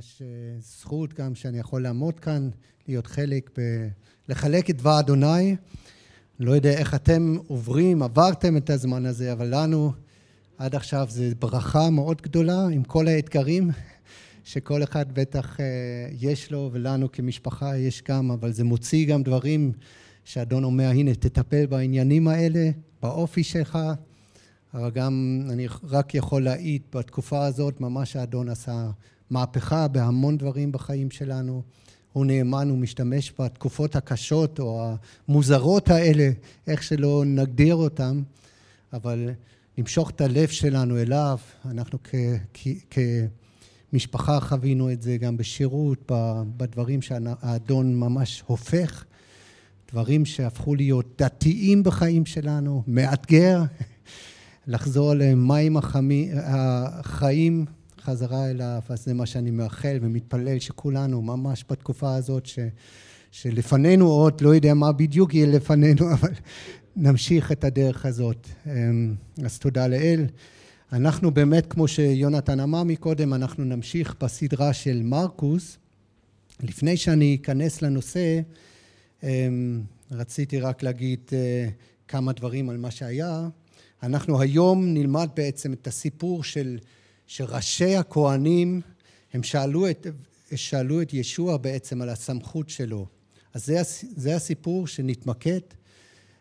ממש זכות גם שאני יכול לעמוד כאן, להיות חלק, ב... לחלק את דבר אדוני. לא יודע איך אתם עוברים, עברתם את הזמן הזה, אבל לנו עד עכשיו זו ברכה מאוד גדולה עם כל האתגרים שכל אחד בטח יש לו, ולנו כמשפחה יש גם, אבל זה מוציא גם דברים שאדון אומר, הנה, תטפל בעניינים האלה, באופי שלך, אבל גם אני רק יכול להעיד בתקופה הזאת, ממש האדון עשה מהפכה בהמון דברים בחיים שלנו. הוא נאמן, הוא משתמש בתקופות הקשות או המוזרות האלה, איך שלא נגדיר אותן, אבל למשוך את הלב שלנו אליו, אנחנו כמשפחה חווינו את זה גם בשירות, בדברים שהאדון ממש הופך, דברים שהפכו להיות דתיים בחיים שלנו, מאתגר, לחזור למים החיים חזרה אליו, אז זה מה שאני מאחל ומתפלל שכולנו ממש בתקופה הזאת ש, שלפנינו עוד, לא יודע מה בדיוק יהיה לפנינו, אבל נמשיך את הדרך הזאת. אז תודה לאל. אנחנו באמת, כמו שיונתן אמר מקודם, אנחנו נמשיך בסדרה של מרקוס. לפני שאני אכנס לנושא, רציתי רק להגיד כמה דברים על מה שהיה. אנחנו היום נלמד בעצם את הסיפור של, שראשי הכהנים, הם שאלו את, שאלו את ישוע בעצם על הסמכות שלו. אז זה, זה הסיפור שנתמקד,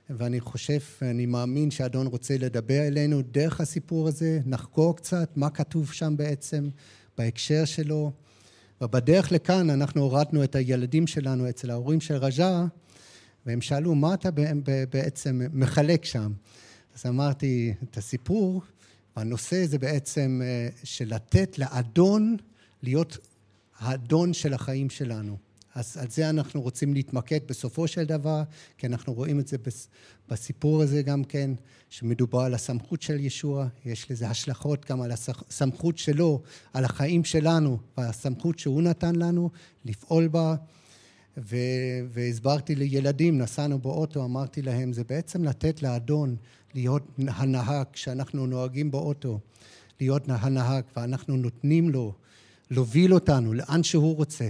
ואני חושב, אני מאמין שאדון רוצה לדבר אלינו דרך הסיפור הזה, נחקור קצת מה כתוב שם בעצם, בהקשר שלו. ובדרך לכאן אנחנו הורדנו את הילדים שלנו אצל ההורים של רג'ה, והם שאלו, מה אתה בעצם מחלק שם? אז אמרתי את הסיפור, הנושא זה בעצם של לתת לאדון להיות האדון של החיים שלנו. אז על זה אנחנו רוצים להתמקד בסופו של דבר, כי אנחנו רואים את זה בסיפור הזה גם כן, שמדובר על הסמכות של ישוע, יש לזה השלכות גם על הסמכות שלו, על החיים שלנו, והסמכות שהוא נתן לנו לפעול בה. והסברתי לילדים, נסענו באוטו, אמרתי להם, זה בעצם לתת לאדון להיות הנהג, כשאנחנו נוהגים באוטו, להיות הנהג, ואנחנו נותנים לו להוביל אותנו לאן שהוא רוצה,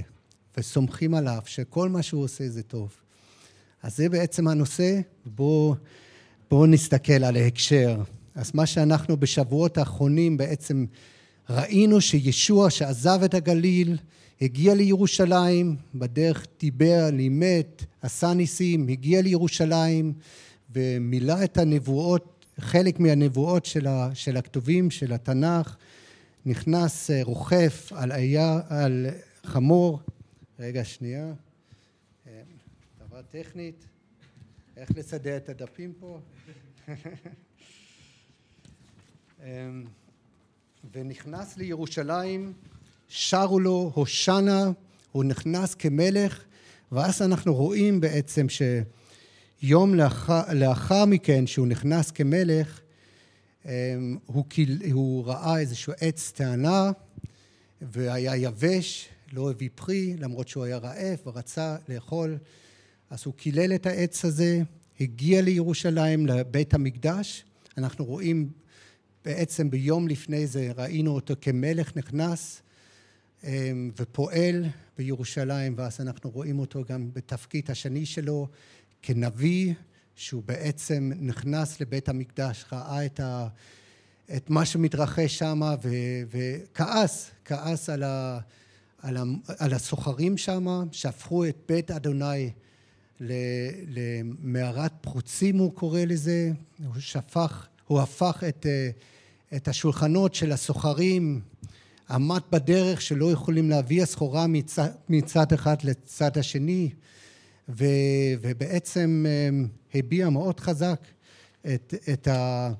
וסומכים עליו שכל מה שהוא עושה זה טוב. אז זה בעצם הנושא, בואו בוא נסתכל על ההקשר. אז מה שאנחנו בשבועות האחרונים בעצם ראינו שישוע שעזב את הגליל, הגיע לירושלים, בדרך דיבר, לימד, עשה ניסים, הגיע לירושלים ומילא את הנבואות, חלק מהנבואות של, ה, של הכתובים, של התנ"ך, נכנס רוכף על, היה, על חמור, רגע שנייה, דבר טכנית, איך לסדר את הדפים פה? ונכנס לירושלים שרו לו הושענא, הוא נכנס כמלך, ואז אנחנו רואים בעצם שיום לאחר, לאחר מכן, שהוא נכנס כמלך, אמ, הוא, הוא ראה איזשהו עץ טענה והיה יבש, לא הביא פרי, למרות שהוא היה רעב ורצה לאכול, אז הוא קילל את העץ הזה, הגיע לירושלים, לבית המקדש. אנחנו רואים בעצם ביום לפני זה, ראינו אותו כמלך נכנס, אמ, ופועל בירושלים, ואז אנחנו רואים אותו גם בתפקיד השני שלו כנביא, שהוא בעצם נכנס לבית המקדש, ראה את, ה, את מה שמתרחש שם וכעס, כעס על, ה, על, ה, על הסוחרים שם, שהפכו את בית אדוני למערת פרוצים, הוא קורא לזה, הוא שפך, הוא הפך את, את השולחנות של הסוחרים עמד בדרך שלא יכולים להביא הסחורה מצד, מצד אחד לצד השני, ו, ובעצם אמ, הביע מאוד חזק את, את, ה,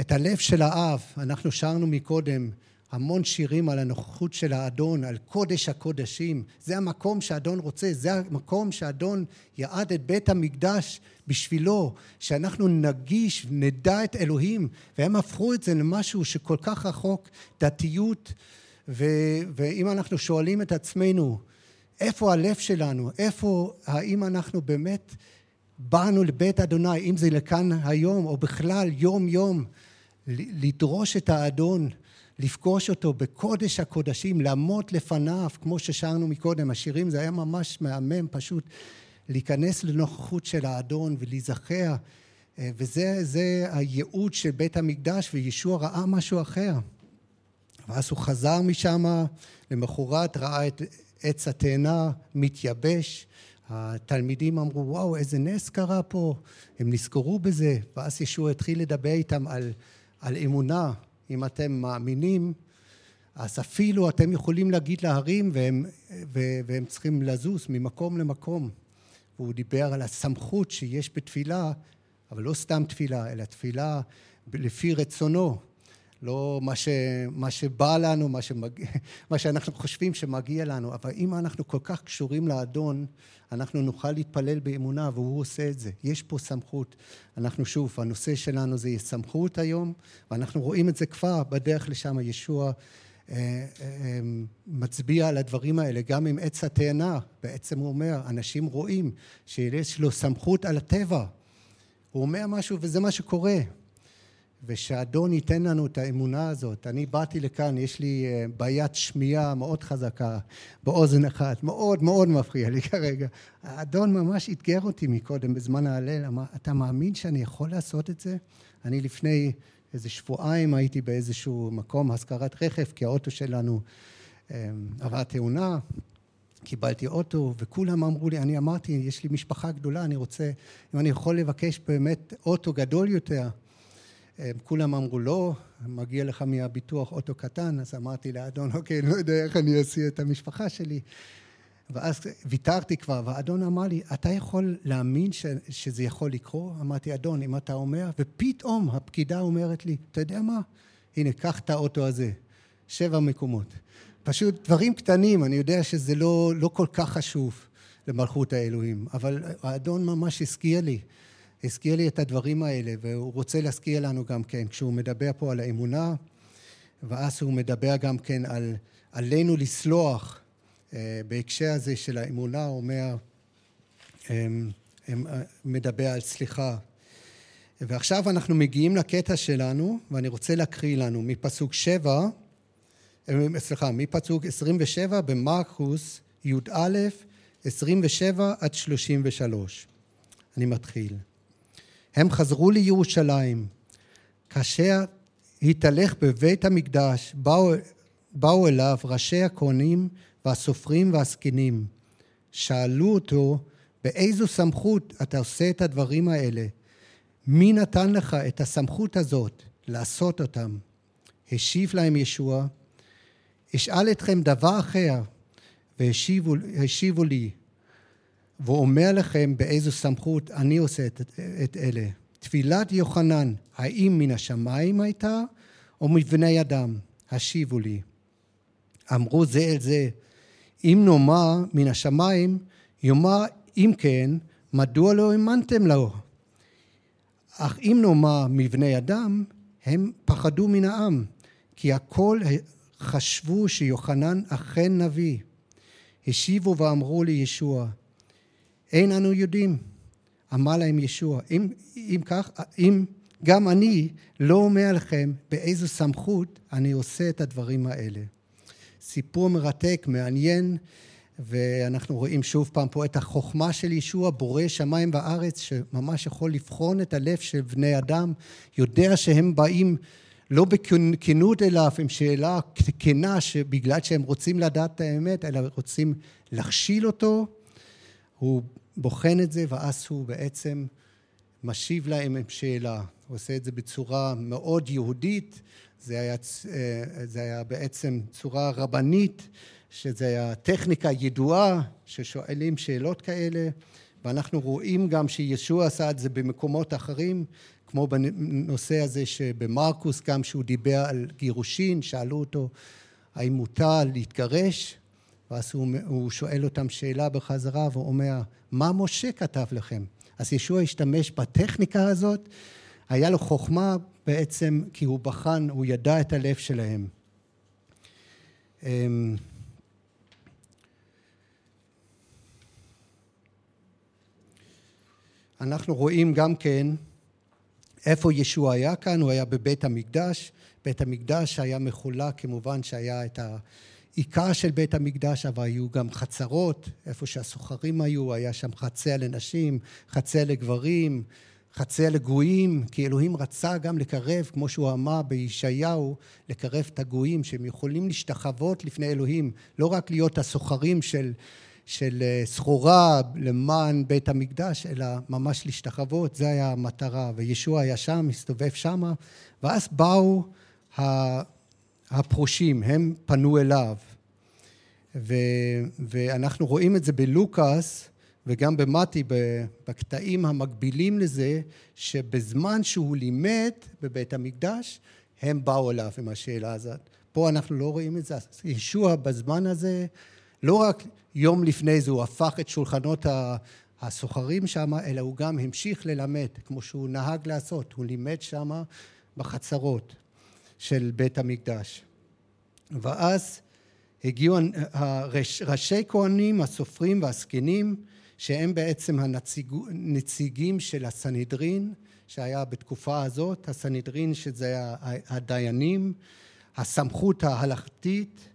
את הלב של האב. אנחנו שרנו מקודם המון שירים על הנוכחות של האדון, על קודש הקודשים. זה המקום שהאדון רוצה, זה המקום שהאדון יעד את בית המקדש בשבילו, שאנחנו נגיש, נדע את אלוהים, והם הפכו את זה למשהו שכל כך רחוק, דתיות, ו, ואם אנחנו שואלים את עצמנו, איפה הלב שלנו, איפה, האם אנחנו באמת באנו לבית אדוני, אם זה לכאן היום, או בכלל יום יום, לדרוש את האדון, לפגוש אותו בקודש הקודשים, לעמוד לפניו, כמו ששרנו מקודם, השירים זה היה ממש מהמם, פשוט להיכנס לנוכחות של האדון ולהיזכר, אה, וזה הייעוד של בית המקדש, וישוע ראה משהו אחר. ואז הוא חזר משם, למחרת ראה את עץ התאנה מתייבש, התלמידים אמרו, וואו, איזה נס קרה פה, הם נזכרו בזה, ואז ישוע התחיל לדבר איתם על, על אמונה, אם אתם מאמינים, אז אפילו אתם יכולים להגיד להרים והם, והם צריכים לזוז ממקום למקום. והוא דיבר על הסמכות שיש בתפילה, אבל לא סתם תפילה, אלא תפילה לפי רצונו, לא מה, ש, מה שבא לנו, מה, שמג... מה שאנחנו חושבים שמגיע לנו, אבל אם אנחנו כל כך קשורים לאדון, אנחנו נוכל להתפלל באמונה, והוא עושה את זה. יש פה סמכות. אנחנו שוב, הנושא שלנו זה סמכות היום, ואנחנו רואים את זה כבר בדרך לשם. ישוע אה, אה, מצביע על הדברים האלה, גם עם עץ התאנה. בעצם הוא אומר, אנשים רואים שיש לו סמכות על הטבע. הוא אומר משהו, וזה מה שקורה. ושהאדון ייתן לנו את האמונה הזאת. אני באתי לכאן, יש לי אה, בעיית שמיעה מאוד חזקה באוזן אחת, מאוד מאוד מפריע לי כרגע. האדון ממש אתגר אותי מקודם בזמן ההלל, אמר, אתה מאמין שאני יכול לעשות את זה? אני לפני איזה שבועיים הייתי באיזשהו מקום, השכרת רכב, כי האוטו שלנו אה, עבר תאונה. קיבלתי אוטו, וכולם אמרו לי, אני אמרתי, יש לי משפחה גדולה, אני רוצה, אם אני יכול לבקש באמת אוטו גדול יותר. כולם אמרו לא, מגיע לך מהביטוח אוטו קטן, אז אמרתי לאדון, אוקיי, לא יודע איך אני אעשה את המשפחה שלי. ואז ויתרתי כבר, והאדון אמר לי, אתה יכול להאמין ש, שזה יכול לקרות? אמרתי, אדון, אם אתה אומר, ופתאום הפקידה אומרת לי, אתה יודע מה? הנה, קח את האוטו הזה, שבע מקומות. פשוט דברים קטנים, אני יודע שזה לא, לא כל כך חשוב למלכות האלוהים, אבל האדון ממש הזכיר לי. הזכיר לי את הדברים האלה, והוא רוצה להזכיר לנו גם כן, כשהוא מדבר פה על האמונה, ואז הוא מדבר גם כן על עלינו לסלוח. אה, בהקשר הזה של האמונה, הוא אומר, אמ, אמ, מדבר על סליחה. ועכשיו אנחנו מגיעים לקטע שלנו, ואני רוצה להקריא לנו מפסוק שבע, אה, סליחה, מפסוק 27 במרקוס י"א, 27 עד 33. אני מתחיל. הם חזרו לירושלים. כאשר התהלך בבית המקדש, באו, באו אליו ראשי הכהנים והסופרים והזקנים. שאלו אותו, באיזו סמכות אתה עושה את הדברים האלה? מי נתן לך את הסמכות הזאת לעשות אותם? השיב להם ישוע, אשאל אתכם דבר אחר, והשיבו לי, ואומר לכם באיזו סמכות אני עושה את, את אלה. תפילת יוחנן, האם מן השמיים הייתה או מבני אדם? השיבו לי. אמרו זה אל זה, אם נאמר מן השמיים, יאמר אם כן, מדוע לא האמנתם לו? אך אם נאמר מבני אדם, הם פחדו מן העם, כי הכל חשבו שיוחנן אכן נביא. השיבו ואמרו לישוע, לי, אין אנו יודעים. אמר להם ישוע, אם, אם כך, אם גם אני לא אומר לכם באיזו סמכות אני עושה את הדברים האלה. סיפור מרתק, מעניין, ואנחנו רואים שוב פעם פה את החוכמה של ישוע, בורא שמיים וארץ, שממש יכול לבחון את הלב של בני אדם, יודע שהם באים לא בכנות אליו, עם שאלה כנה, שבגלל שהם רוצים לדעת את האמת, אלא רוצים להכשיל אותו, הוא בוחן את זה, ואז הוא בעצם משיב להם עם שאלה. הוא עושה את זה בצורה מאוד יהודית, זה היה, זה היה בעצם צורה רבנית, שזה היה טכניקה ידועה, ששואלים שאלות כאלה, ואנחנו רואים גם שישוע עשה את זה במקומות אחרים, כמו בנושא הזה שבמרקוס, גם שהוא דיבר על גירושין, שאלו אותו האם מותר להתגרש, ואז הוא, הוא שואל אותם שאלה בחזרה והוא אומר, מה משה כתב לכם? אז ישוע השתמש בטכניקה הזאת, היה לו חוכמה בעצם כי הוא בחן, הוא ידע את הלב שלהם. אמ, אנחנו רואים גם כן איפה ישוע היה כאן? הוא היה בבית המקדש. בית המקדש היה מחולק, כמובן שהיה את העיקר של בית המקדש, אבל היו גם חצרות, איפה שהסוחרים היו, היה שם חצר לנשים, חצר לגברים, חצר לגויים, כי אלוהים רצה גם לקרב, כמו שהוא אמר בישעיהו, לקרב את הגויים, שהם יכולים להשתחוות לפני אלוהים, לא רק להיות הסוחרים של, של אה, סחורה למען בית המקדש, אלא ממש להשתחוות, זה היה המטרה. וישוע היה שם, הסתובב שמה, ואז באו הפרושים, הם פנו אליו. ו, ואנחנו רואים את זה בלוקאס, וגם במתי, בקטעים המקבילים לזה, שבזמן שהוא לימד בבית המקדש, הם באו אליו עם השאלה הזאת. פה אנחנו לא רואים את זה. ישוע בזמן הזה, לא רק יום לפני זה הוא הפך את שולחנות הסוחרים שם, אלא הוא גם המשיך ללמד, כמו שהוא נהג לעשות. הוא לימד שם בחצרות של בית המקדש. ואז הגיעו ראשי כהנים, הסופרים והזקנים, שהם בעצם הנציגים של הסנהדרין, שהיה בתקופה הזאת, הסנהדרין שזה הדיינים, הסמכות ההלכתית,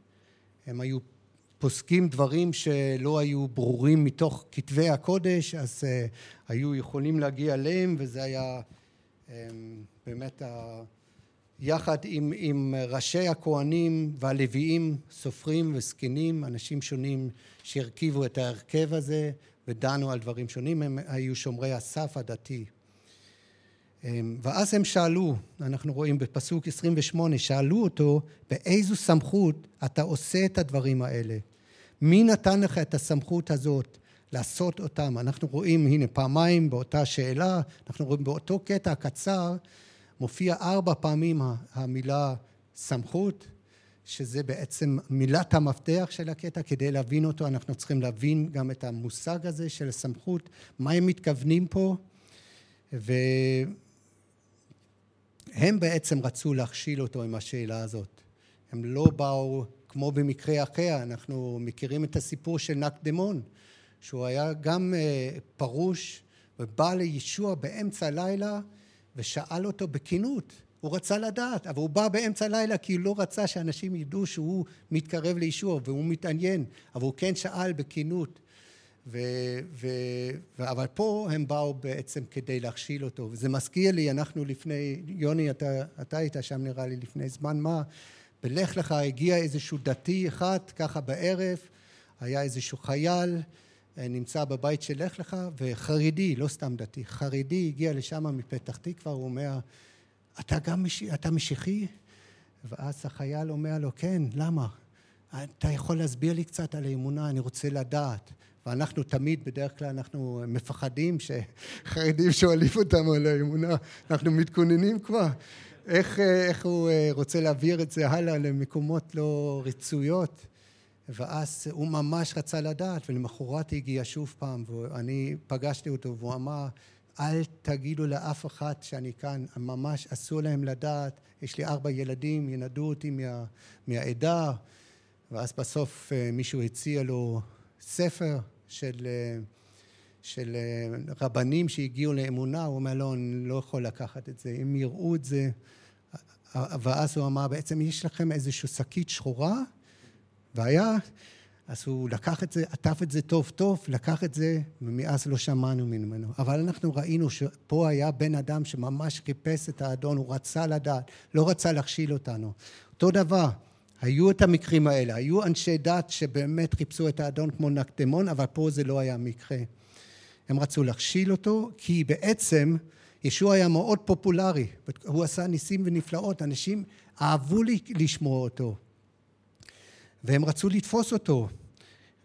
הם היו פוסקים דברים שלא היו ברורים מתוך כתבי הקודש, אז uh, היו יכולים להגיע אליהם, וזה היה um, באמת ה... יחד עם, עם ראשי הכהנים והלוויים, סופרים וזקנים, אנשים שונים שהרכיבו את ההרכב הזה, ודנו על דברים שונים, הם היו שומרי הסף הדתי. אמ, ואז הם שאלו, אנחנו רואים בפסוק 28, שאלו אותו, באיזו סמכות אתה עושה את הדברים האלה? מי נתן לך את הסמכות הזאת לעשות אותם? אנחנו רואים, הנה פעמיים באותה שאלה, אנחנו רואים באותו קטע קצר, מופיע ארבע פעמים המילה סמכות, שזה בעצם מילת המפתח של הקטע, כדי להבין אותו אנחנו צריכים להבין גם את המושג הזה של הסמכות, מה הם מתכוונים פה, והם בעצם רצו להכשיל אותו עם השאלה הזאת. הם לא באו, כמו במקרה אחר, אנחנו מכירים את הסיפור של נקדמון, שהוא היה גם אה, פרוש ובא לישוע באמצע הלילה ושאל אותו בכנות, הוא רצה לדעת, אבל הוא בא באמצע הלילה כי הוא לא רצה שאנשים ידעו שהוא מתקרב לאישור והוא מתעניין, אבל הוא כן שאל בכנות. ו, ו, ו, אבל פה הם באו בעצם כדי להכשיל אותו, וזה מזכיר לי, אנחנו לפני, יוני, אתה, אתה היית שם נראה לי לפני זמן מה, בלך לך הגיע איזשהו דתי אחד, ככה בערב, היה איזשהו חייל, נמצא בבית של לך לך, וחרדי, לא סתם דתי, חרדי הגיע לשם מפתח תקווה, הוא אומר, אתה גם מש... אתה משיחי? ואז החייל אומר לו, כן, למה? אתה יכול להסביר לי קצת על האמונה, אני רוצה לדעת. ואנחנו תמיד, בדרך כלל אנחנו מפחדים שחרדים שואלים אותנו על האמונה, אנחנו מתכוננים כבר. איך, איך הוא אה, רוצה להעביר את זה הלאה למקומות לא רצויות. ואז הוא ממש רצה לדעת, ולמחרת הגיע שוב פעם, ואני פגשתי אותו, והוא אמר, אל תגידו לאף אחד שאני כאן, ממש אסור להם לדעת, יש לי ארבע ילדים, ינדו אותי מה, מהעדה, ואז בסוף אה, מישהו הציע לו ספר של, אה, של אה, רבנים שהגיעו לאמונה, הוא אומר לא, אני לא יכול לקחת את זה, אם יראו את זה, ואז הוא אמר, בעצם יש לכם איזושהי שקית שחורה, והיה אז הוא לקח את זה, עטף את זה טוב טוב, לקח את זה, ומאז לא שמענו ממנו. אבל אנחנו ראינו שפה היה בן אדם שממש חיפש את האדון, הוא רצה לדעת, לא רצה להכשיל אותנו. אותו דבר, היו את המקרים האלה, היו אנשי דת שבאמת חיפשו את האדון כמו נקדמון, אבל פה זה לא היה מקרה. הם רצו להכשיל אותו, כי בעצם ישוע היה מאוד פופולרי, הוא עשה ניסים ונפלאות, אנשים אהבו לשמוע אותו. והם רצו לתפוס אותו,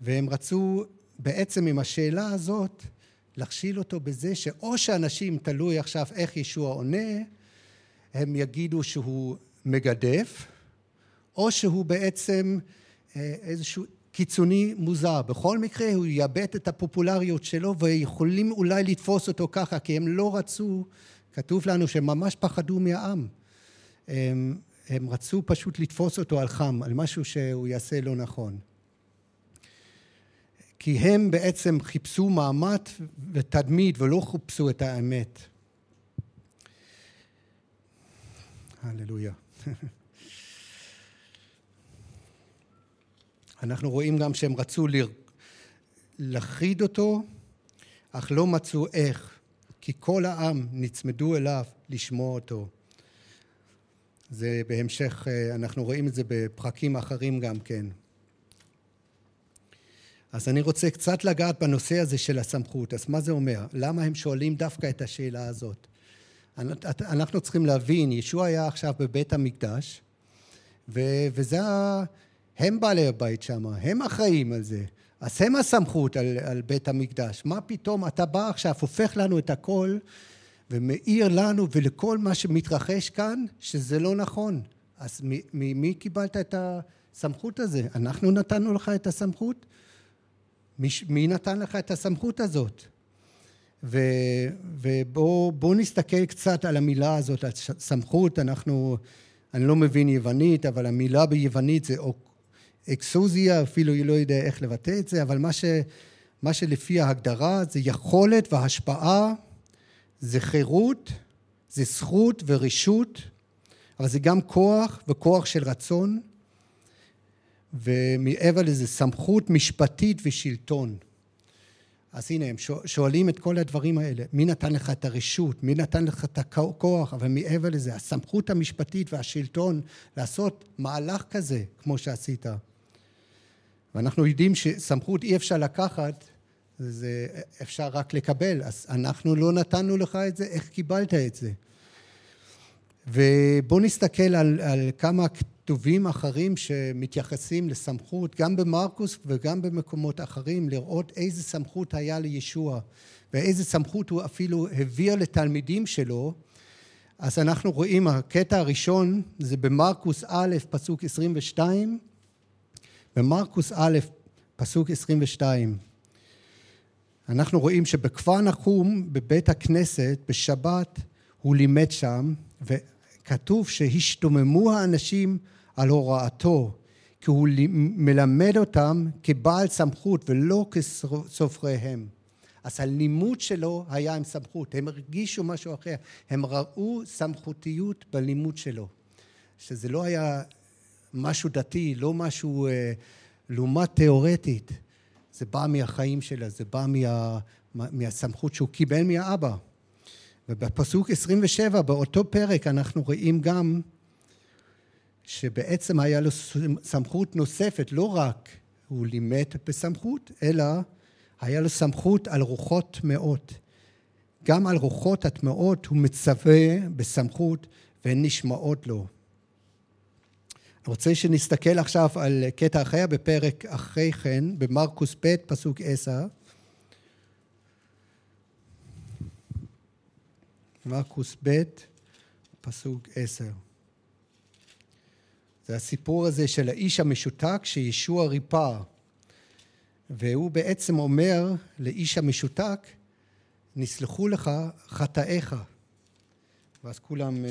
והם רצו בעצם עם השאלה הזאת להכשיל אותו בזה שאו שאנשים, תלוי עכשיו איך ישוע עונה, הם יגידו שהוא מגדף, או שהוא בעצם אה, איזשהו קיצוני מוזר. בכל מקרה הוא יאבד את הפופולריות שלו ויכולים אולי לתפוס אותו ככה, כי הם לא רצו, כתוב לנו שהם ממש פחדו מהעם. הם, רצו פשוט לתפוס אותו על חם, על משהו שהוא יעשה לא נכון. כי הם בעצם חיפשו מעמד ותדמית ולא חיפשו את האמת. הללויה. אנחנו רואים גם שהם רצו להכחיד אותו, אך לא מצאו איך, כי כל העם נצמדו אליו לשמוע אותו. זה בהמשך, אה, אנחנו רואים את זה בפרקים אחרים גם כן. אז אני רוצה קצת לגעת בנושא הזה של הסמכות. אז מה זה אומר? למה הם שואלים דווקא את השאלה הזאת? אנחנו צריכים להבין, ישוע היה עכשיו בבית המקדש, וזה, הם בעלי הבית שם, הם אחראים על זה. אז הם הסמכות על, על בית המקדש. מה פתאום אתה בא עכשיו, הופך לנו את הכל, ומאיר לנו ולכל מה שמתרחש כאן, שזה לא נכון. אז ממי קיבלת את הסמכות הזה? אנחנו נתנו לך את הסמכות? מי, מי נתן לך את הסמכות הזאת? ובואו נסתכל קצת על המילה הזאת, על סמכות, אנחנו, אני לא מבין יוונית, אבל המילה ביוונית זה אקסוזיה, אפילו היא לא יודע איך לבטא את זה, אבל מה, ש, מה שלפי ההגדרה זה יכולת והשפעה, זה חירות, זה זכות ורשות, אבל זה גם כוח וכוח של רצון, ומעבר לזה סמכות משפטית ושלטון. אז הנה, הם שואלים את כל הדברים האלה. מי נתן לך את הרשות? מי נתן לך את הכוח? אבל מעבר לזה, הסמכות המשפטית והשלטון לעשות מהלך כזה, כמו שעשית. ואנחנו יודעים שסמכות אי אפשר לקחת, זה אפשר רק לקבל. אז אנחנו לא נתנו לך את זה, איך קיבלת את זה? ובואו נסתכל על, על כמה כתובים אחרים שמתייחסים לסמכות, גם במרקוס וגם במקומות אחרים, לראות איזה סמכות היה לישוע ואיזה סמכות הוא אפילו העביר לתלמידים שלו. אז אנחנו רואים, הקטע הראשון זה במרקוס א', פסוק 22, במרקוס א', פסוק 22. אנחנו רואים שבכפר נחום, בבית הכנסת, בשבת, הוא לימד שם, וכתוב שהשתוממו האנשים על הוראתו, כי הוא מלמד אותם כבעל סמכות ולא כסופריהם. אז הלימוד שלו היה עם סמכות, הם הרגישו משהו אחר, הם ראו סמכותיות בלימוד שלו, שזה לא היה משהו דתי, לא משהו אה, לעומת תיאורטית, זה בא מהחיים שלו, זה בא מה, מהסמכות שהוא קיבל מהאבא. ובפסוק 27, באותו פרק, אנחנו רואים גם שבעצם היה לו סמכות נוספת, לא רק הוא לימד בסמכות, אלא היה לו סמכות על רוחות טמאות. גם על רוחות הטמאות הוא מצווה בסמכות והן נשמעות לו. רוצה שנסתכל עכשיו על קטע אחר בפרק אחרי כן, במרקוס ב', פסוק עשר. מרקוס ב', פסוק עשר. זה הסיפור הזה של האיש המשותק שישוע ריפא. והוא בעצם אומר לאיש המשותק, נסלחו לך חטאיך. ואז כולם uh,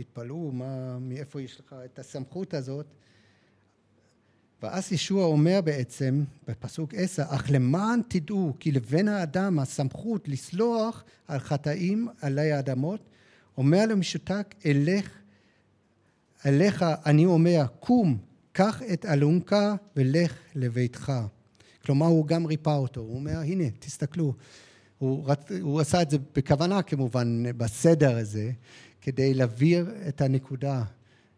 התפלאו, מה, מאיפה יש לך את הסמכות הזאת? ואז ישוע אומר בעצם, בפסוק עשר, אך למען תדעו כי לבן האדם הסמכות לסלוח על חטאים עלי האדמות, אומר למשותק, אלך אליך אני אומר, קום, קח את אלונקה ולך לביתך. כלומר, הוא גם ריפא אותו. הוא אומר, הנה, תסתכלו. הוא, רצ... הוא עשה את זה בכוונה, כמובן, בסדר הזה, כדי להבהיר את הנקודה.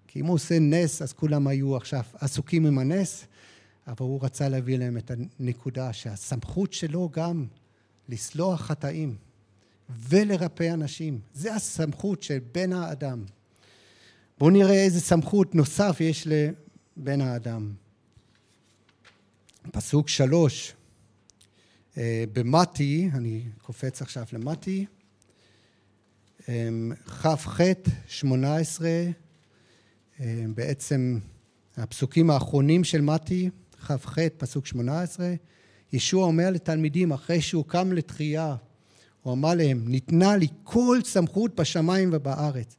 כי אם הוא עושה נס, אז כולם היו עכשיו עסוקים עם הנס, אבל הוא רצה להביא להם את הנקודה שהסמכות שלו גם לסלוח חטאים ולרפא אנשים. זה הסמכות של בן האדם. בואו נראה איזה סמכות נוסף יש לבן האדם. פסוק שלוש, במתי, אני קופץ עכשיו למתי, כ"ח שמונה עשרה, בעצם הפסוקים האחרונים של מתי, כ"ח פסוק שמונה עשרה, ישוע אומר לתלמידים אחרי שהוא קם לתחייה, הוא אמר להם, ניתנה לי כל סמכות בשמיים ובארץ.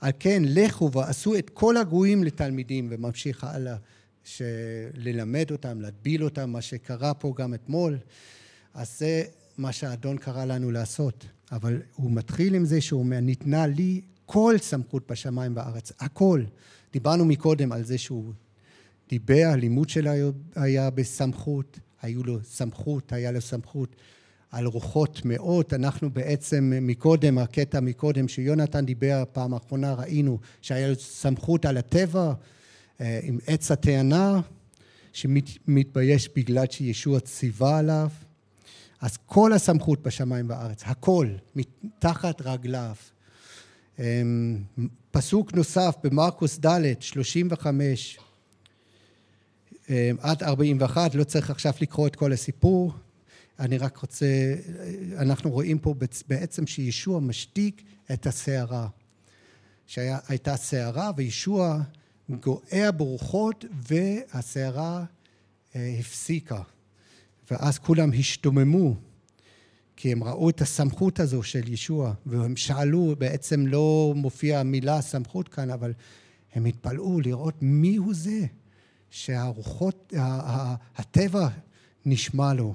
על כן לכו ועשו את כל הגויים לתלמידים, וממשיך הלאה, ללמד אותם, להטביל אותם, מה שקרה פה גם אתמול. אז זה מה שהאדון קרא לנו לעשות. אבל הוא מתחיל עם זה שהוא אומר, ניתנה לי כל סמכות בשמיים ובארץ, הכל. דיברנו מקודם על זה שהוא דיבר, הלימוד שלו היה בסמכות, היו לו סמכות, היה לו סמכות על רוחות מאות. אנחנו בעצם מקודם, הקטע מקודם שיונתן דיבר פעם האחרונה, ראינו שהיה לו סמכות על הטבע אה, עם עץ הטענה, שמתבייש בגלל שישוע ציווה עליו. אז כל הסמכות בשמיים ובארץ, הכל, מתחת רגליו. אמ, פסוק נוסף במרקוס ד', 35 אמ, עד 41, לא צריך עכשיו לקרוא את כל הסיפור, אני רק רוצה, אנחנו רואים פה בעצם שישוע משתיק את הסערה. שהייתה סערה וישוע גואה ברוחות והסערה אה, הפסיקה. ואז כולם השתוממו, כי הם ראו את הסמכות הזו של ישוע, והם שאלו, בעצם לא מופיעה המילה סמכות כאן, אבל הם התפלאו לראות מי הוא זה, שהרוחות, הטבע נשמע לו.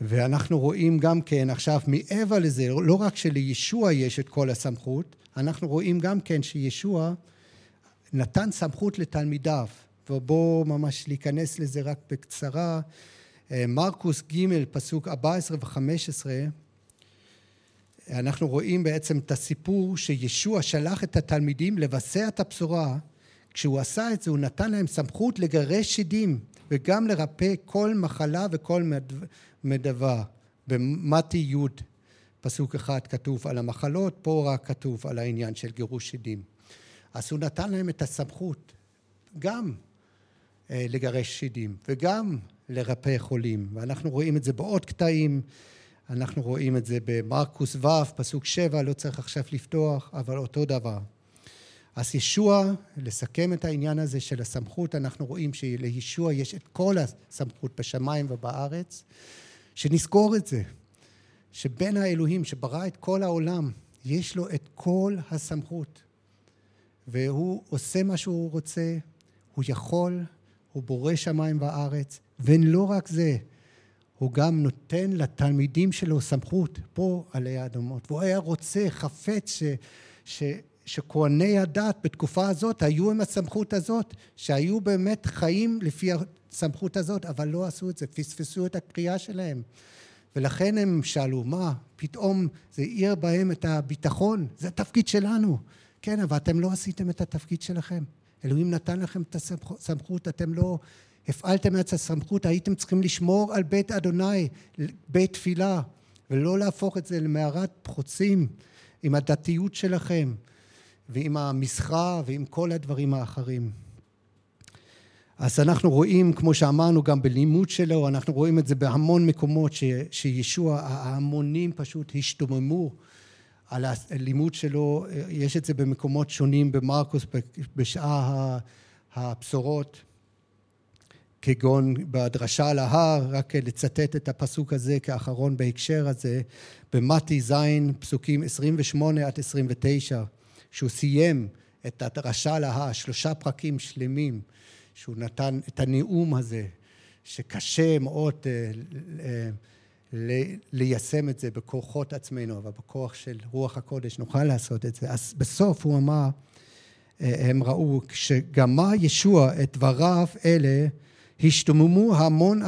ואנחנו רואים גם כן עכשיו מעבר לזה, לא רק שלישוע יש את כל הסמכות, אנחנו רואים גם כן שישוע נתן סמכות לתלמידיו. ובואו ממש להיכנס לזה רק בקצרה. אה, מרקוס ג', פסוק 14 ו-15, אנחנו רואים בעצם את הסיפור שישוע שלח את התלמידים לבצע את הבשורה. כשהוא עשה את זה, הוא נתן להם סמכות לגרש שדים וגם לרפא כל מחלה וכל מדבה. במתי י', פסוק אחד כתוב על המחלות, פה רק כתוב על העניין של גירוש שדים. אז הוא נתן להם את הסמכות גם לגרש שדים וגם לרפא חולים. ואנחנו רואים את זה בעוד קטעים, אנחנו רואים את זה במרקוס ו', פסוק שבע, לא צריך עכשיו לפתוח, אבל אותו דבר. אז ישוע, לסכם את העניין הזה של הסמכות, אנחנו רואים שלישוע יש את כל הסמכות בשמיים ובארץ, שנזכור את זה, שבין האלוהים שברא את כל העולם, יש לו את כל הסמכות, והוא עושה מה שהוא רוצה, הוא יכול, הוא בורא שמיים וארץ, ולא רק זה, הוא גם נותן לתלמידים שלו סמכות פה עלי האדמות. והוא היה רוצה, חפץ, ש, ש, שכהני הדת בתקופה הזאת היו עם הסמכות הזאת, שהיו באמת חיים לפי הסמכות הזאת, אבל לא עשו את זה, פספסו את הקריאה שלהם. ולכן הם שאלו, מה, פתאום זה העיר בהם את הביטחון? זה התפקיד שלנו. כן, אבל אתם לא עשיתם את התפקיד שלכם. אלוהים נתן לכם את הסמכות, אתם לא הפעלתם את הסמכות, הייתם צריכים לשמור על בית אדוני, בית תפילה, ולא להפוך את זה למערת פחוצים עם הדתיות שלכם, ועם המסחר, ועם כל הדברים האחרים. אז אנחנו רואים, כמו שאמרנו, גם בלימוד שלו, אנחנו רואים את זה בהמון מקומות, ש, שישוע, ההמונים פשוט השתוממו על הלימוד שלו, יש את זה במקומות שונים במרקוס בשעה הבשורות, כגון בדרשה על ההר, רק לצטט את הפסוק הזה כאחרון בהקשר הזה, במתי ז', פסוקים 28 עד 29, שהוא סיים את הדרשה על ההר, שלושה פרקים שלמים, שהוא נתן את הנאום הזה, שקשה מאוד אה, אה, ליישם את זה בכוחות עצמנו, אבל בכוח של רוח הקודש נוכל לעשות את זה. אז בסוף הוא אמר, אה, הם ראו, כשגמר ישוע את דבריו אלה, השתוממו המון,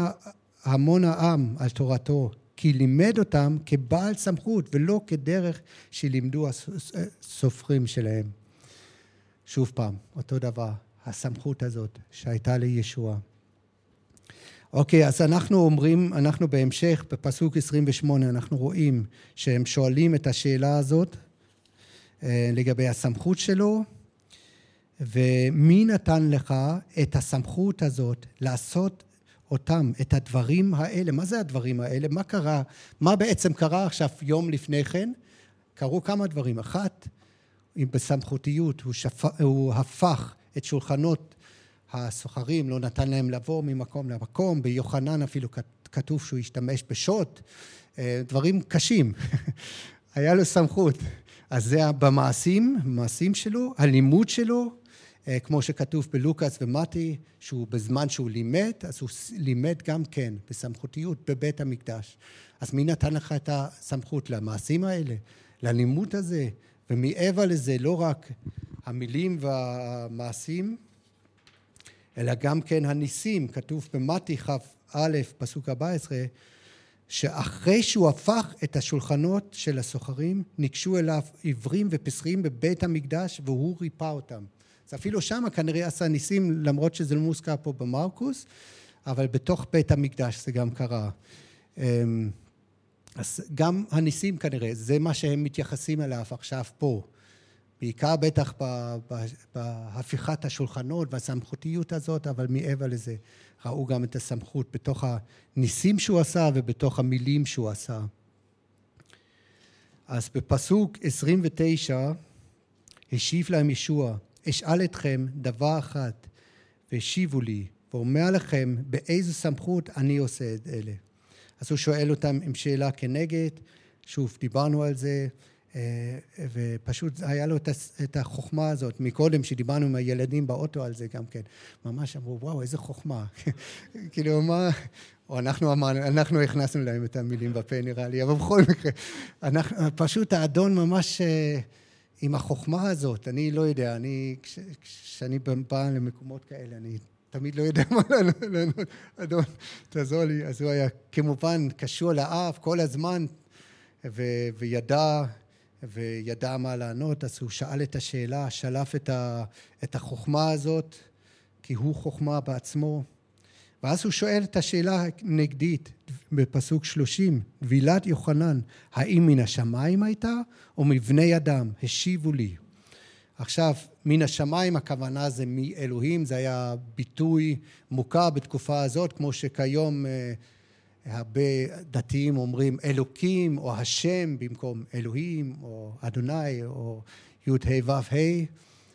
המון העם על תורתו, כי לימד אותם כבעל סמכות ולא כדרך שלימדו הסופרים שלהם. שוב פעם, אותו דבר, הסמכות הזאת שהייתה לישוע. אוקיי, אז אנחנו אומרים, אנחנו בהמשך, בפסוק 28, אנחנו רואים שהם שואלים את השאלה הזאת אה, לגבי הסמכות שלו, ומי נתן לך את הסמכות הזאת לעשות אותם, את הדברים האלה? מה זה הדברים האלה? מה קרה? מה בעצם קרה עכשיו יום לפני כן? קרו כמה דברים. אחת, בסמכותיות, הוא, שפ... הוא הפך את שולחנות הסוחרים, לא נתן להם לבוא ממקום למקום, ביוחנן אפילו כתוב שהוא השתמש בשוט, אה, דברים קשים. היה לו סמכות. אז זה במעשים, במעשים שלו, הלימוד שלו, אה, כמו שכתוב בלוקאס ומתי, שהוא בזמן שהוא לימד, אז הוא לימד גם כן בסמכותיות בבית המקדש. אז מי נתן לך את הסמכות למעשים האלה, ללימוד הזה, ומעבר לזה לא רק המילים והמעשים, אלא גם כן הניסים, כתוב במתי כ"א, פסוק 14, שאחרי שהוא הפך את השולחנות של הסוחרים, ניגשו אליו עיוורים ופסחים בבית המקדש והוא ריפא אותם. אז אפילו שם כנראה עשה ניסים, למרות שזה לא מוזכר פה במרקוס, אבל בתוך בית המקדש זה גם קרה. אמ, אז גם הניסים כנראה, זה מה שהם מתייחסים אליו עכשיו פה. בעיקר בטח בהפיכת השולחנות והסמכותיות הזאת, אבל מעבר לזה ראו גם את הסמכות בתוך הניסים שהוא עשה ובתוך המילים שהוא עשה. אז בפסוק 29 השיב להם ישוע, אשאל אתכם דבר אחד והשיבו לי, ואומר לכם באיזו סמכות אני עושה את אלה. אז הוא שואל אותם עם שאלה כנגד, שוב, דיברנו על זה, ופשוט היה לו את החוכמה הזאת. מקודם, שדיברנו עם הילדים באוטו על זה גם כן, ממש אמרו, וואו, איזה חוכמה. כאילו, מה... או אנחנו אמרנו, אנחנו הכנסנו להם את המילים בפה נראה לי, אבל בכל מקרה, אנחנו, פשוט האדון ממש אה, עם החוכמה הזאת, אני לא יודע, אני, כשאני בא למקומות כאלה, אני תמיד לא יודע מה לענות, אדון, תעזור לי. אז הוא היה כמובן קשור לאף כל הזמן, ו- וידע, וידע מה לענות, אז הוא שאל את השאלה, שלף את, ה- את החוכמה הזאת, כי הוא חוכמה בעצמו. ואז הוא שואל את השאלה הנגדית בפסוק שלושים, טבילת יוחנן, האם מן השמיים הייתה או מבני אדם? השיבו לי. עכשיו, מן השמיים הכוונה זה מאלוהים, זה היה ביטוי מוכר בתקופה הזאת, כמו שכיום אה, הרבה דתיים אומרים אלוקים או השם במקום אלוהים או אדוני או י"ה ו"ה,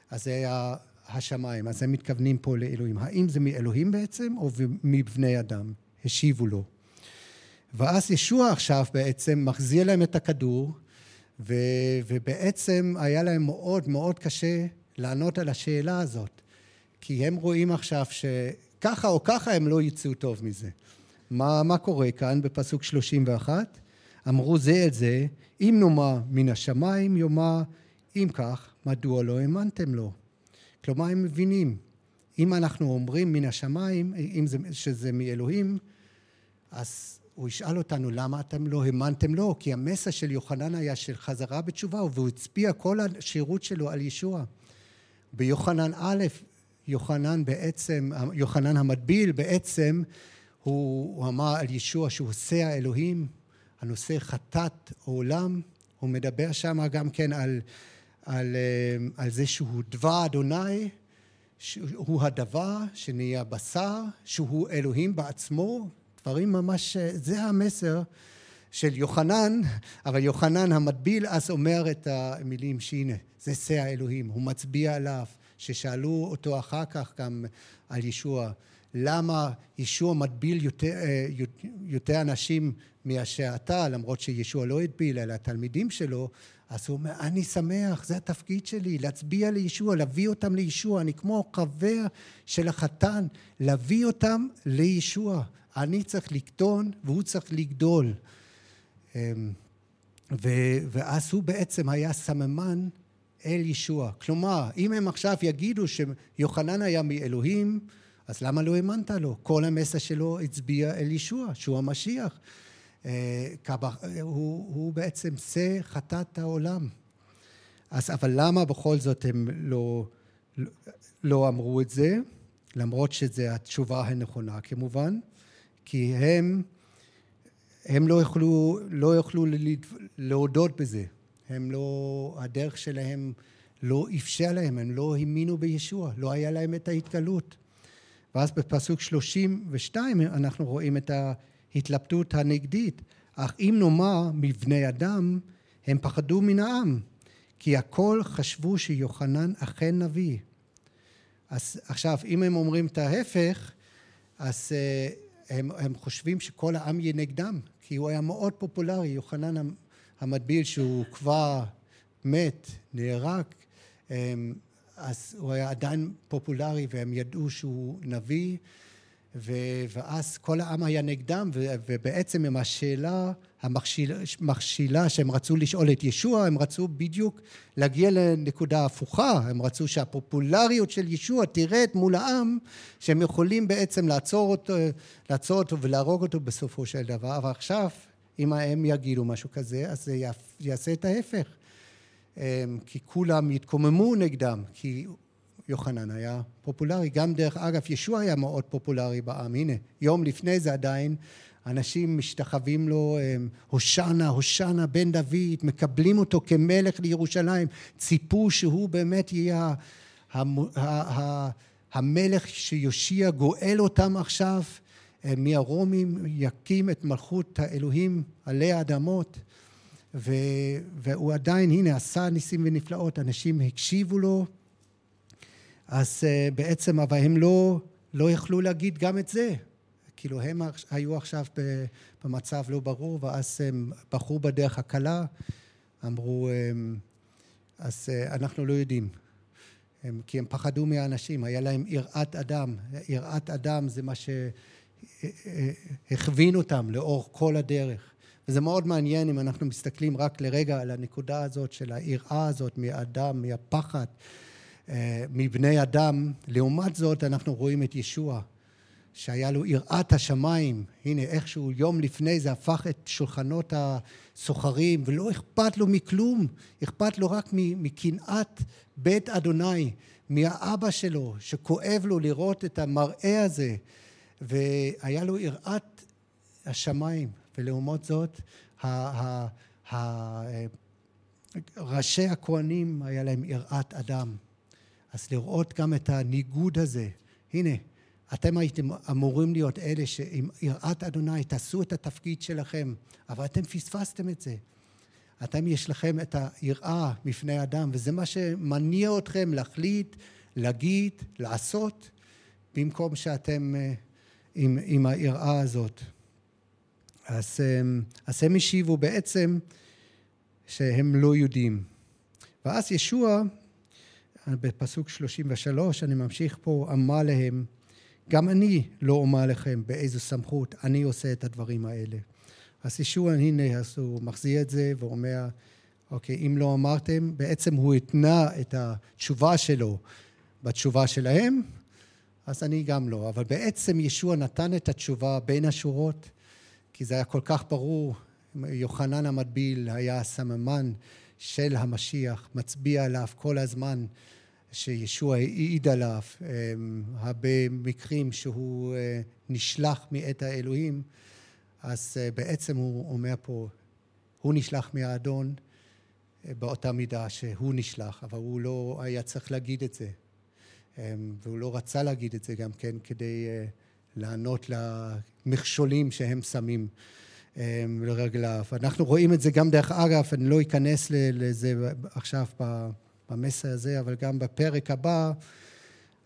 אז זה היה השמיים, אז הם מתכוונים פה לאלוהים. האם זה מאלוהים בעצם או מבני אדם? השיבו לו. ואז ישוע עכשיו בעצם מחזיר להם את הכדור ו, ובעצם היה להם מאוד מאוד קשה לענות על השאלה הזאת, כי הם רואים עכשיו שככה או ככה הם לא יצאו טוב מזה. מה, מה קורה כאן בפסוק 31? אמרו זה את זה, אם נאמר מן השמיים יאמר אם כך, מדוע לא האמנתם לו? כלומר, הם מבינים, אם אנחנו אומרים מן השמיים, אם זה, שזה מאלוהים, אז הוא ישאל אותנו למה אתם לא האמנתם לו, כי המסר של יוחנן היה של חזרה בתשובה, והוא הצביע כל השירות שלו על ישוע. ביוחנן א', יוחנן בעצם, יוחנן המטביל בעצם, הוא, הוא אמר על ישוע שהוא עושה האלוהים, הנושא חטאת עולם, הוא מדבר שם גם כן על, על, אה, על זה שהוא דבר אדוני, שהוא הדבר שנהיה בשר, שהוא אלוהים בעצמו, דברים ממש, זה המסר של יוחנן, אבל יוחנן המטביל אז אומר את המילים שהנה, זה שא האלוהים, הוא מצביע עליו, ששאלו אותו אחר כך גם על ישוע, למה ישוע מטביל יותר, אה, יותר אנשים מאשר אתה, למרות שישוע לא הטביל, אלא התלמידים שלו, אז הוא אומר, אני שמח, זה התפקיד שלי, להצביע לישוע, להביא אותם לישוע, אני כמו חבר של החתן, להביא אותם לישוע. אני צריך לקטון והוא צריך לגדול. אמ, ואז הוא בעצם היה סממן אל ישוע. כלומר, אם הם עכשיו יגידו שיוחנן היה מאלוהים, אז למה לא האמנת לו? כל המסר שלו הצביע אל ישוע, שהוא המשיח. אה, הוא, הוא בעצם שא חטאת העולם. אז אבל למה בכל זאת הם לא, לא אמרו את זה? למרות שזו התשובה הנכונה כמובן. כי הם, הם לא יוכלו, לא יוכלו להודות בזה. הם לא, הדרך שלהם לא אפשר להם, הם לא האמינו בישוע, לא היה להם את ההתגלות. ואז בפסוק 32 אנחנו רואים את ההתלבטות הנגדית. אך אם נאמר מבני אדם, הם פחדו מן העם, כי הכל חשבו שיוחנן אכן נביא. אז עכשיו, אם הם אומרים את ההפך, אז אה, הם, הם חושבים שכל העם יהיה נגדם, כי הוא היה מאוד פופולרי, יוחנן המטביל שהוא כבר מת, נהרג, אז הוא היה עדיין פופולרי והם ידעו שהוא נביא ואז כל העם היה נגדם, ובעצם עם השאלה המכשילה שהם רצו לשאול את ישוע, הם רצו בדיוק להגיע לנקודה הפוכה, הם רצו שהפופולריות של ישוע תרד מול העם, שהם יכולים בעצם לעצור אותו, לעצור אותו ולהרוג אותו בסופו של דבר, אבל עכשיו, אם הם יגידו משהו כזה, אז זה יעשה את ההפך. אמ, כי כולם יתקוממו נגדם, כי יוחנן היה פופולרי. גם דרך אגב, ישוע היה מאוד פופולרי בעם. הנה, יום לפני זה עדיין, אנשים משתחווים לו, הושענה, הושענה בן דוד, מקבלים אותו כמלך לירושלים, ציפו שהוא באמת יהיה המלך שיושיע, גואל אותם עכשיו מהרומים, יקים את מלכות האלוהים עלי האדמות. והוא עדיין, הנה, עשה ניסים ונפלאות, אנשים הקשיבו לו, אז אה, בעצם, אבל הם לא, לא יכלו להגיד גם את זה. כאילו הם היו עכשיו במצב לא ברור, ואז הם בחרו בדרך הקלה, אמרו, אז אה, אנחנו לא יודעים. הם, כי הם פחדו מהאנשים, היה להם יראת אדם. יראת אדם זה מה שהכווין אותם לאורך כל הדרך. וזה מאוד מעניין אם אנחנו מסתכלים רק לרגע על הנקודה הזאת של היראה הזאת מאדם, מהפחד. אה, מבני אדם. לעומת זאת אנחנו רואים את ישוע, שהיה לו יראת השמיים. הנה, איכשהו יום לפני זה הפך את שולחנות הסוחרים, ולא אכפת לו מכלום, אכפת לו רק מקנאת בית אדוני, מהאבא שלו, שכואב לו לראות את המראה הזה, והיה לו יראת השמיים. ולעומת זאת, ראשי הכהנים היה להם יראת אדם. אז לראות גם את הניגוד הזה. הנה, אתם הייתם אמורים להיות אלה שעם יראת אדוני תעשו את התפקיד שלכם, אבל אתם פספסתם את זה. אתם יש לכם את היראה מפני אדם, וזה מה שמניע אתכם להחליט, להגיד, לעשות, במקום שאתם אה, עם, עם היראה הזאת. אז, אז הם השיבו בעצם שהם לא יודעים. ואז ישוע בפסוק 33, אני ממשיך פה, אמר להם, גם אני לא אומר לכם באיזו סמכות אני עושה את הדברים האלה. אז ישוע, הנה, אז הוא מחזיר את זה ואומר, אוקיי, אם לא אמרתם, בעצם הוא התנה את התשובה שלו בתשובה שלהם, אז אני גם לא. אבל בעצם ישוע נתן את התשובה בין השורות, כי זה היה כל כך ברור. יוחנן המטביל היה הסממן של המשיח, מצביע עליו כל הזמן. שישוע העיד עליו, אמ, הרבה מקרים שהוא אה, נשלח מאת האלוהים, אז אה, בעצם הוא אומר פה, הוא נשלח מהאדון אה, באותה מידה שהוא נשלח, אבל הוא לא היה צריך להגיד את זה. אמ, והוא לא רצה להגיד את זה גם כן כדי לענות למכשולים שהם שמים אמ, לרגליו. אנחנו רואים את זה גם דרך אגב, אני לא אכנס לזה עכשיו במסר הזה, אבל גם בפרק הבא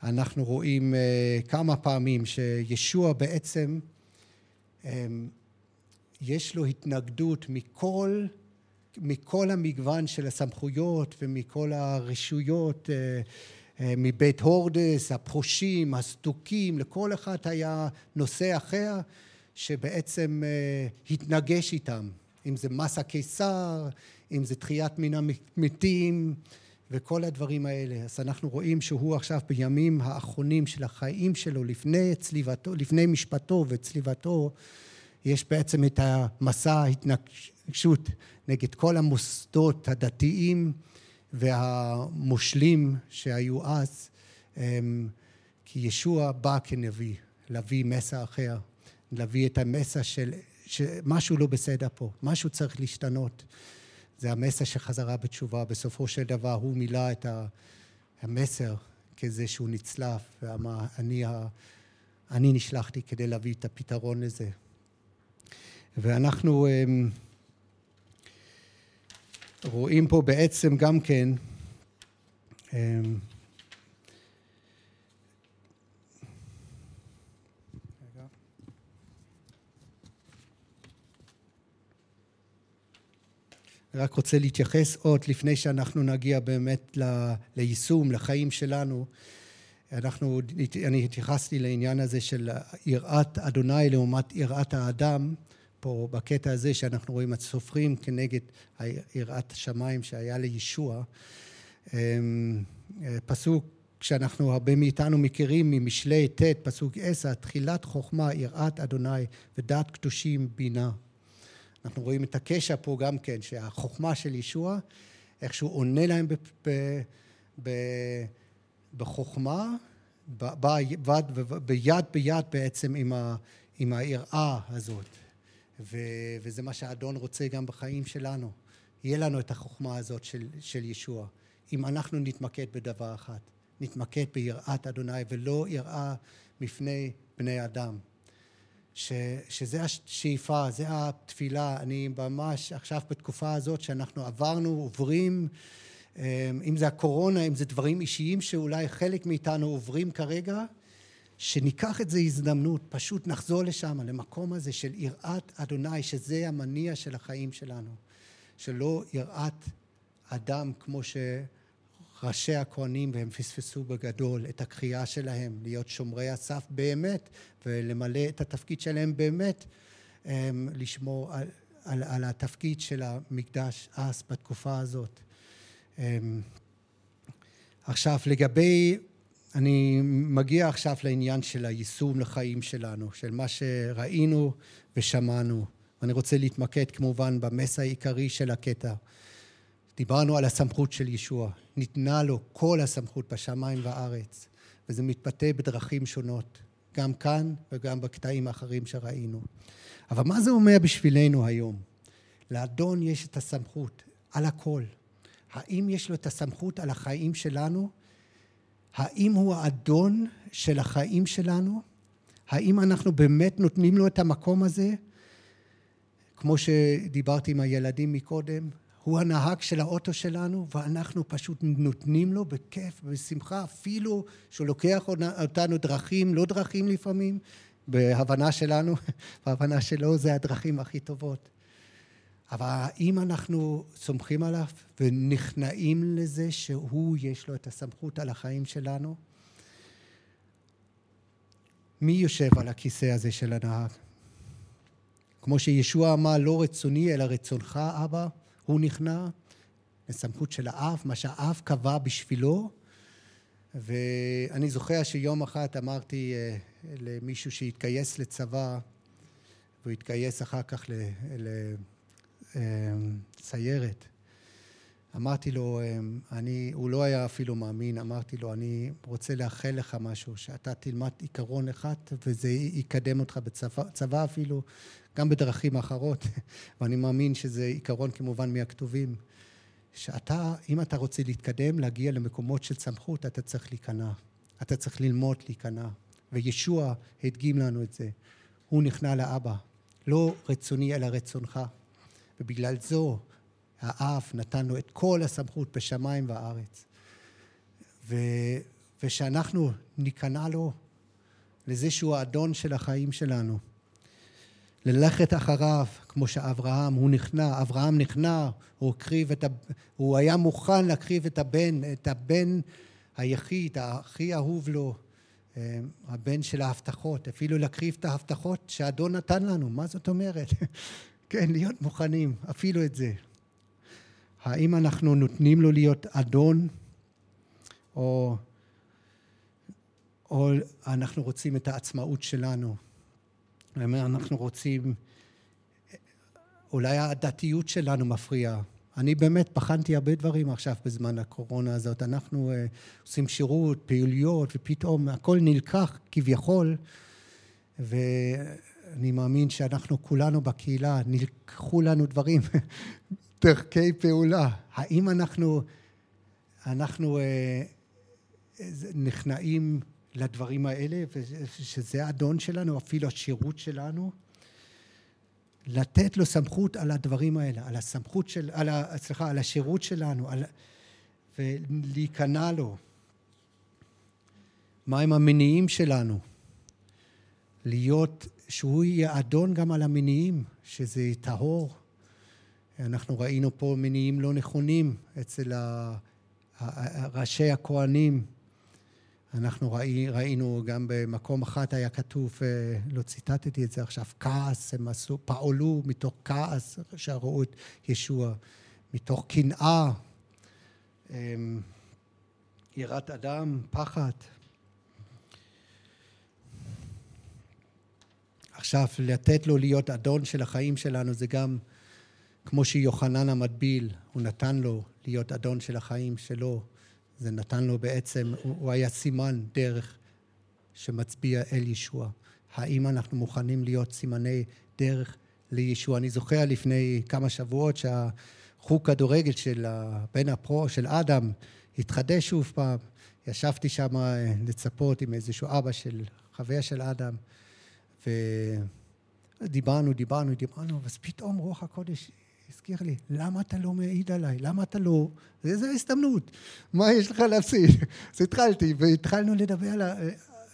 אנחנו רואים אה, כמה פעמים שישוע בעצם אמ, יש לו התנגדות מכל, מכל המגוון של הסמכויות ומכל הרשויות אה, מבית הורדס, הפרושים, הסדוקים, לכל אחד היה נושא אחר שבעצם התנגש איתם, אם זה מס הקיסר, אם זה תחיית מן המתים, וכל הדברים האלה. אז אנחנו רואים שהוא עכשיו בימים האחרונים של החיים שלו, לפני צליבתו, לפני משפטו וצליבתו, יש בעצם את המסע ההתנגשות נגד כל המוסדות הדתיים והמושלים שהיו אז, אמ, כי ישוע בא כנביא, להביא מסע אחר, להביא את המסע של שמשהו לא בסדר פה, משהו צריך להשתנות. זה המסר של חזרה בתשובה. בסופו של דבר הוא מילא את המסר כזה שהוא נצלף, ואמר, אני, אני נשלחתי כדי להביא את הפתרון לזה. ואנחנו רואים פה בעצם גם כן אמ, רק רוצה להתייחס עוד לפני שאנחנו נגיע באמת ל, ליישום, לחיים שלנו. אנחנו, אני התייחסתי לעניין הזה של יראת אדוני לעומת יראת האדם, פה בקטע הזה שאנחנו רואים את סופרים כנגד יראת השמיים שהיה לישוע. אמ, פסוק שאנחנו, הרבה מאיתנו מכירים ממשלי ט', פסוק עשר, תחילת חוכמה, יראת אדוני ודעת קדושים בינה. אנחנו רואים את הקשר פה גם כן, שהחוכמה של ישוע, איך שהוא עונה להם ב, ב, ב, בחוכמה, ביד ביד, ביד בעצם עם, ה, עם היראה הזאת. ו, וזה מה שהאדון רוצה גם בחיים שלנו. יהיה לנו את החוכמה הזאת של, של ישוע. אם אנחנו נתמקד בדבר אחד, נתמקד ביראת אדוני ולא יראה מפני בני אדם. ש, שזה השאיפה, זה התפילה. אני ממש עכשיו בתקופה הזאת שאנחנו עברנו, עוברים, אמ, אם זה הקורונה, אם זה דברים אישיים שאולי חלק מאיתנו עוברים כרגע, שניקח את זה הזדמנות, פשוט נחזור לשם, למקום הזה של יראת אדוני, שזה המניע של החיים שלנו. שלא יראת אדם כמו ש... ראשי הכהנים והם פספסו בגדול את הקריאה שלהם להיות שומרי הסף באמת ולמלא את התפקיד שלהם באמת לשמור על, על, על התפקיד של המקדש אז בתקופה הזאת. עכשיו לגבי, אני מגיע עכשיו לעניין של היישום לחיים שלנו, של מה שראינו ושמענו. ואני רוצה להתמקד כמובן במס העיקרי של הקטע. דיברנו על הסמכות של ישוע. ניתנה לו כל הסמכות בשמיים וארץ, וזה מתבטא בדרכים שונות, גם כאן וגם בקטעים האחרים שראינו. אבל מה זה אומר בשבילנו היום? לאדון יש את הסמכות על הכל. האם יש לו את הסמכות על החיים שלנו? האם הוא האדון של החיים שלנו? האם אנחנו באמת נותנים לו את המקום הזה? כמו שדיברתי עם הילדים מקודם, הוא הנהג של האוטו שלנו, ואנחנו פשוט נותנים לו בכיף, בשמחה, אפילו שהוא לוקח אותנו דרכים, לא דרכים לפעמים, בהבנה שלנו, בהבנה שלו זה הדרכים הכי טובות. אבל האם אנחנו סומכים עליו ונכנעים לזה שהוא, יש לו את הסמכות על החיים שלנו? מי יושב על הכיסא הזה של הנהג? כמו שישוע אמר, לא רצוני אלא רצונך, אבא, הוא נכנע לסמכות של האב, מה שהאב קבע בשבילו. ואני זוכר שיום אחד אמרתי אה, למישהו שהתגייס לצבא, והוא התגייס אחר כך לסיירת. אמרתי לו, אה, אני, הוא לא היה אפילו מאמין, אמרתי לו, אני רוצה לאחל לך משהו, שאתה תלמד עיקרון אחד וזה יקדם אותך בצבא אפילו, גם בדרכים אחרות, ואני מאמין שזה עיקרון כמובן מהכתובים, שאתה, אם אתה רוצה להתקדם, להגיע למקומות של סמכות, אתה צריך להיכנע. אתה צריך ללמוד להיכנע. וישוע הדגים לנו את זה. הוא נכנע לאבא. לא רצוני אלא רצונך. ובגלל זו האב נתן לו את כל הסמכות בשמיים וארץ. ו... ושאנחנו ניכנע לו לזה שהוא האדון של החיים שלנו. ללכת אחריו, כמו שאברהם, הוא נכנע, אברהם נכנע, הוא הקריב את ה... הוא היה מוכן להקריב את הבן, את הבן היחיד, הכי אהוב לו, אה, הבן של ההבטחות, אפילו להקריב את ההבטחות שאדון נתן לנו, מה זאת אומרת? כן, להיות מוכנים, אפילו את זה. האם אנחנו נותנים לו להיות אדון, או, או אנחנו רוצים את העצמאות שלנו? אנחנו רוצים, אולי הדתיות שלנו מפריעה. אני באמת בחנתי הרבה דברים עכשיו בזמן הקורונה הזאת. אנחנו uh, עושים שירות, פעילויות, ופתאום הכל נלקח כביכול, ואני מאמין שאנחנו כולנו בקהילה, נלקחו לנו דברים, דרכי פעולה. האם אנחנו, אנחנו uh, נכנעים לדברים האלה, ושזה האדון שלנו, אפילו השירות שלנו, לתת לו סמכות על הדברים האלה, על הסמכות של, על ה, סליחה, על השירות שלנו, על, ולהיכנע לו. מהם המניעים שלנו? להיות, שהוא יהיה אדון גם על המניעים, שזה טהור. אנחנו ראינו פה מניעים לא נכונים אצל ראשי הכהנים. אנחנו ראי, ראינו גם במקום אחת היה כתוב, אה, לא ציטטתי את זה עכשיו, כעס, הם עשו, פעלו מתוך כעס שראו את ישוע, מתוך קנאה, אמ, יראת אדם, פחד. עכשיו, לתת לו להיות אדון של החיים שלנו זה גם כמו שיוחנן המטביל, הוא נתן לו להיות אדון של החיים שלו. זה נתן לו בעצם, הוא היה סימן דרך שמצביע אל ישוע. האם אנחנו מוכנים להיות סימני דרך לישוע? אני זוכר לפני כמה שבועות שהחוג כדורגל של בן הפרו, של אדם, התחדש שוב פעם. ישבתי שם לצפות עם איזשהו אבא של חבר של אדם, ודיברנו, דיברנו, דיברנו, ואז פתאום רוח הקודש הזכיר לי, למה אתה לא מעיד עליי? למה אתה לא... זו ההזדמנות, מה יש לך להפסיד? אז התחלתי, והתחלנו לדבר על ה...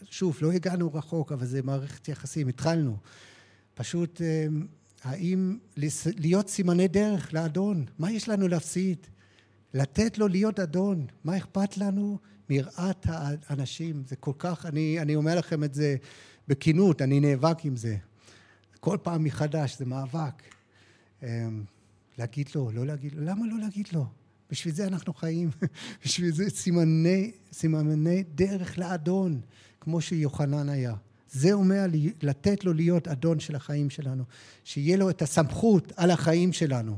שוב, לא הגענו רחוק, אבל זה מערכת יחסים, התחלנו. פשוט, אה, האם להיות סימני דרך לאדון? מה יש לנו להפסיד? לתת לו להיות אדון, מה אכפת לנו מיראת האנשים? זה כל כך, אני, אני אומר לכם את זה בכנות, אני נאבק עם זה. כל פעם מחדש, זה מאבק. אה, להגיד לו, לא להגיד לו, למה לא להגיד לו? בשביל זה אנחנו חיים, בשביל זה סימני, סימני דרך לאדון, כמו שיוחנן היה. זה אומר לתת לו להיות אדון של החיים שלנו, שיהיה לו את הסמכות על החיים שלנו.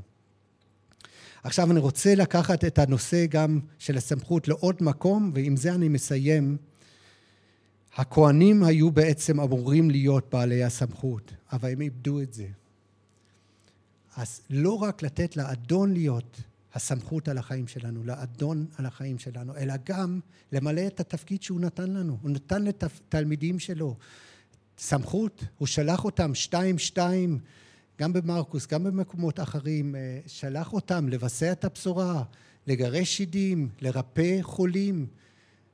עכשיו אני רוצה לקחת את הנושא גם של הסמכות לעוד מקום, ועם זה אני מסיים. הכהנים היו בעצם אמורים להיות בעלי הסמכות, אבל הם איבדו את זה. אז לא רק לתת לאדון להיות הסמכות על החיים שלנו, לאדון על החיים שלנו, אלא גם למלא את התפקיד שהוא נתן לנו. הוא נתן לתלמידים שלו סמכות, הוא שלח אותם שתיים-שתיים, גם במרקוס, גם במקומות אחרים, אה, שלח אותם לבשר את הבשורה, לגרש שידים, לרפא חולים.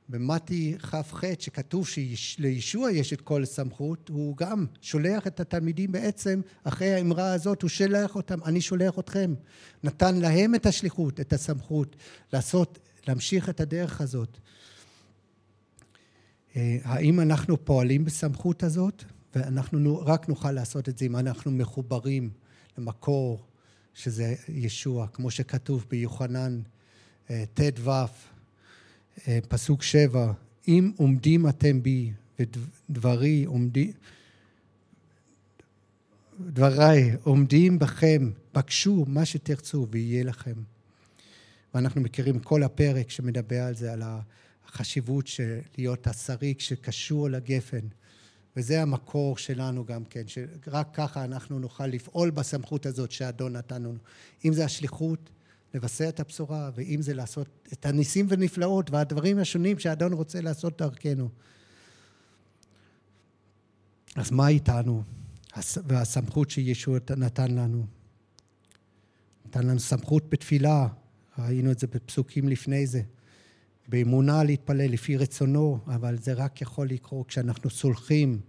במתי כ"ח, שכתוב שלישוע יש את כל הסמכות, הוא גם שולח את התלמידים בעצם, אחרי האמרה הזאת, הוא שולח אותם, אני שולח אתכם. נתן להם את השליחות, את הסמכות, לעשות, להמשיך את הדרך הזאת. אה, האם אנחנו פועלים בסמכות הזאת? ואנחנו רק נוכל לעשות את זה אם אנחנו מחוברים למקור, שזה ישוע, כמו שכתוב ביוחנן אה, ט"ו, פסוק שבע, אם עומדים אתם בי ודברי עומדים, דבריי עומדים בכם, בקשו מה שתרצו ויהיה לכם. ואנחנו מכירים כל הפרק שמדבר על זה, על החשיבות של להיות השריג שקשור לגפן. וזה המקור שלנו גם כן, שרק ככה אנחנו נוכל לפעול בסמכות הזאת שאדון נתן לנו. אם זה השליחות, לבשר את הבשורה, ואם זה לעשות את הניסים ונפלאות והדברים השונים שהאדון רוצה לעשות דרכנו. אז מה איתנו? והסמכות שישוע נתן לנו. נתן לנו סמכות בתפילה, ראינו את זה בפסוקים לפני זה. באמונה להתפלל לפי רצונו, אבל זה רק יכול לקרות כשאנחנו סולחים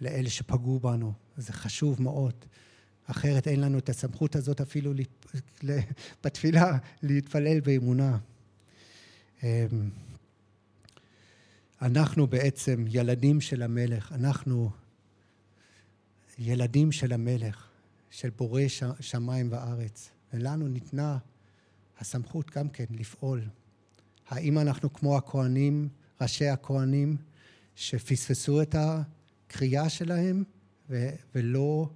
לאלה שפגעו בנו. זה חשוב מאוד. אחרת אין לנו את הסמכות הזאת אפילו בתפילה להתפלל באמונה. אמ, אנחנו בעצם ילדים של המלך, אנחנו ילדים של המלך, של בורא שמיים וארץ, ולנו ניתנה הסמכות גם כן לפעול. האם אנחנו כמו הכהנים, ראשי הכהנים, שפספסו את הקריאה שלהם ולא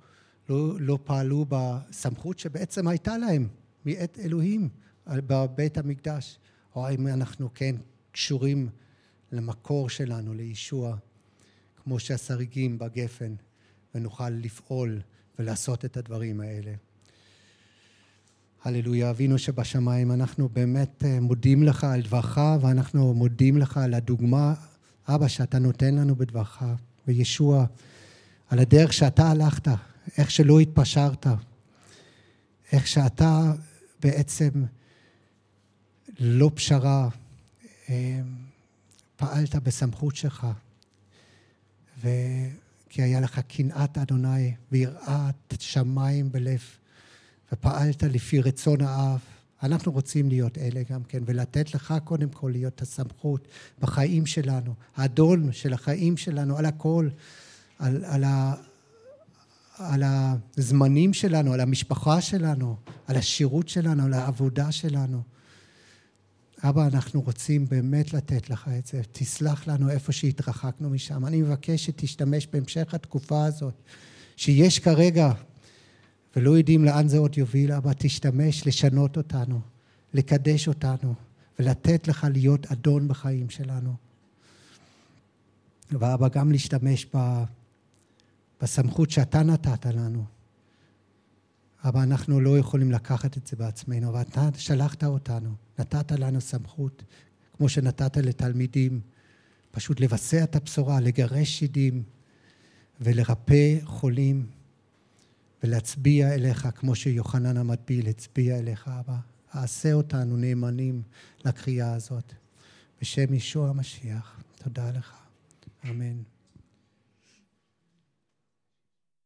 לא, לא פעלו בסמכות שבעצם הייתה להם מאת אלוהים בבית המקדש, או האם אנחנו כן קשורים למקור שלנו, לישוע, כמו שהשריגים בגפן, ונוכל לפעול ולעשות את הדברים האלה. הללויה, אבינו שבשמיים, אנחנו באמת אה, מודים לך על דברך, ואנחנו מודים לך על הדוגמה, אבא, שאתה נותן לנו בדברך, וישוע, על הדרך שאתה הלכת, איך שלא התפשרת, איך שאתה בעצם לא פשרה, אה, פעלת בסמכות שלך, וכי היה לך קנאת אדוני ויראת שמיים בלב, ופעלת לפי רצון האב, אנחנו רוצים להיות אלה גם כן, ולתת לך קודם כל להיות את הסמכות בחיים שלנו, האדון של החיים שלנו, על הכל, על, על, על הזמנים שלנו, על המשפחה שלנו, על השירות שלנו, על העבודה שלנו. אבא, אנחנו רוצים באמת לתת לך את זה. תסלח לנו איפה שהתרחקנו משם. אני מבקש שתשתמש בהמשך התקופה הזאת, שיש כרגע, ולא יודעים לאן זה עוד יוביל, אבא, תשתמש לשנות אותנו, לקדש אותנו, ולתת לך להיות אדון בחיים שלנו. ואבא, גם להשתמש ב... בסמכות שאתה נתת לנו. אבל אנחנו לא יכולים לקחת את זה בעצמנו, אבל אתה שלחת אותנו, נתת לנו סמכות, כמו שנתת לתלמידים, פשוט לבצע את הבשורה, לגרש שדים ולרפא חולים ולהצביע אליך, כמו שיוחנן המטביל הצביע אליך, אבא. עשה אותנו נאמנים לקריאה הזאת. בשם ישוע המשיח, תודה לך. אמן.